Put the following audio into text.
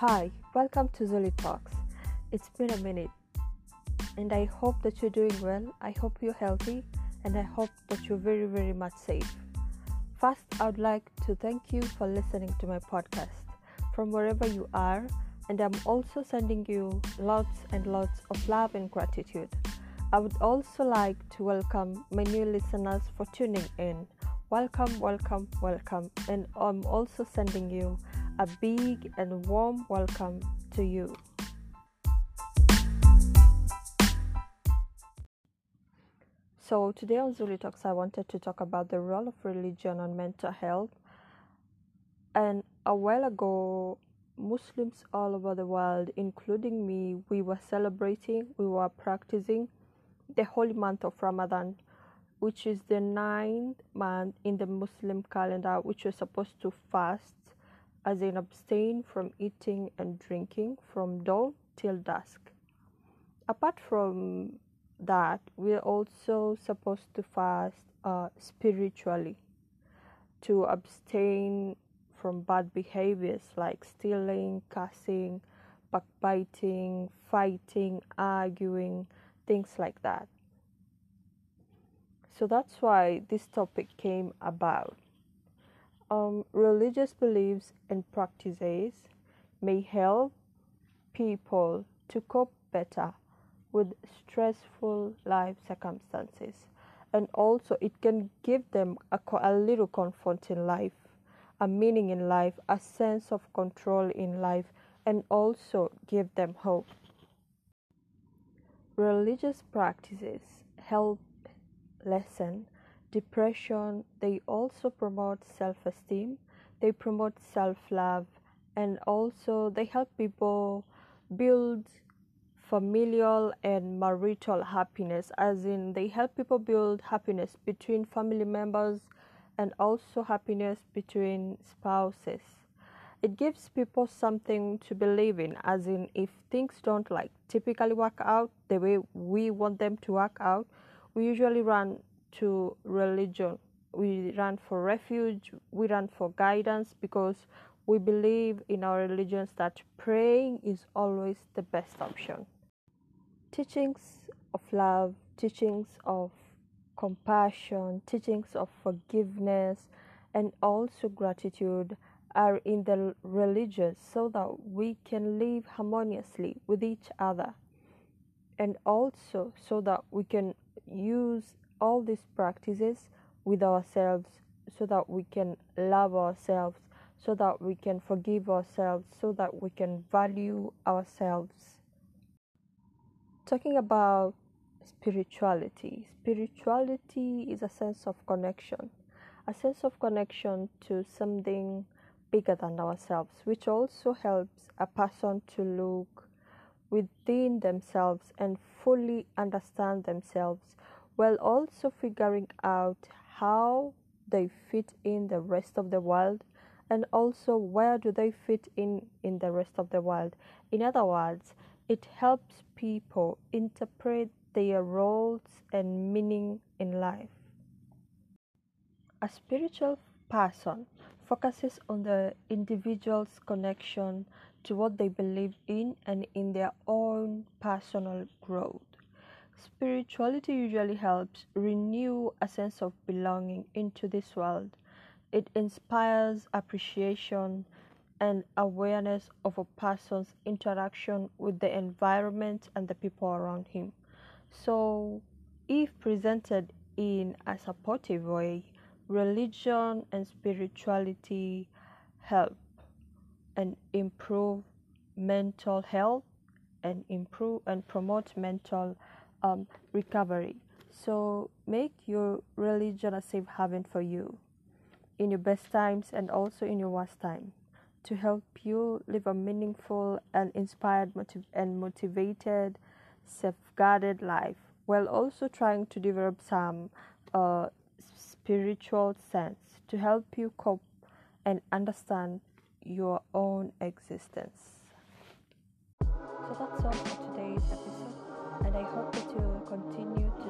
Hi, welcome to Zully Talks. It's been a minute, and I hope that you're doing well. I hope you're healthy, and I hope that you're very, very much safe. First, I would like to thank you for listening to my podcast from wherever you are, and I'm also sending you lots and lots of love and gratitude. I would also like to welcome my new listeners for tuning in. Welcome, welcome, welcome, and I'm also sending you a big and warm welcome to you. So, today on Zully Talks, I wanted to talk about the role of religion on mental health. And a while ago, Muslims all over the world, including me, we were celebrating, we were practicing the holy month of Ramadan, which is the ninth month in the Muslim calendar, which we're supposed to fast as in abstain from eating and drinking from dawn till dusk. Apart from that, we're also supposed to fast uh, spiritually, to abstain from bad behaviors like stealing, cussing, backbiting, fighting, arguing, things like that. So that's why this topic came about um, religious beliefs and practices may help people to cope better with stressful life circumstances. And also it can give them a, a little comfort in life a meaning in life a sense of control in life and also give them hope. Religious practices help lessen depression, they also promote self esteem, they promote self love, and also they help people build familial and marital happiness, as in, they help people build happiness between family members and also happiness between spouses. It gives people something to believe in, as in, if things don't like typically work out the way we want them to work out, we usually run to religion. We run for refuge, we run for guidance because we believe in our religions that praying is always the best option. Teachings of love, teachings of compassion, teachings of forgiveness, and also gratitude are in the religions so that we can live harmoniously with each other and also so that we can use all these practices with ourselves so that we can love ourselves, so that we can forgive ourselves, so that we can value ourselves. Talking about spirituality, spirituality is a sense of connection, a sense of connection to something bigger than ourselves, which also helps a person to look within themselves and fully understand themselves while also figuring out how they fit in the rest of the world and also where do they fit in in the rest of the world. In other words it helps people interpret their roles and meaning in life. A spiritual person focuses on the individual's connection to what they believe in and in their own personal growth Spirituality usually helps renew a sense of belonging into this world. It inspires appreciation and awareness of a person's interaction with the environment and the people around him. So, if presented in a supportive way, religion and spirituality help and improve mental health and improve and promote mental um, recovery. So make your religion a safe haven for you in your best times and also in your worst time to help you live a meaningful and inspired motiv- and motivated, safeguarded life while also trying to develop some uh, spiritual sense to help you cope and understand your own existence. So that's all for today's episode and I hope that you'll continue to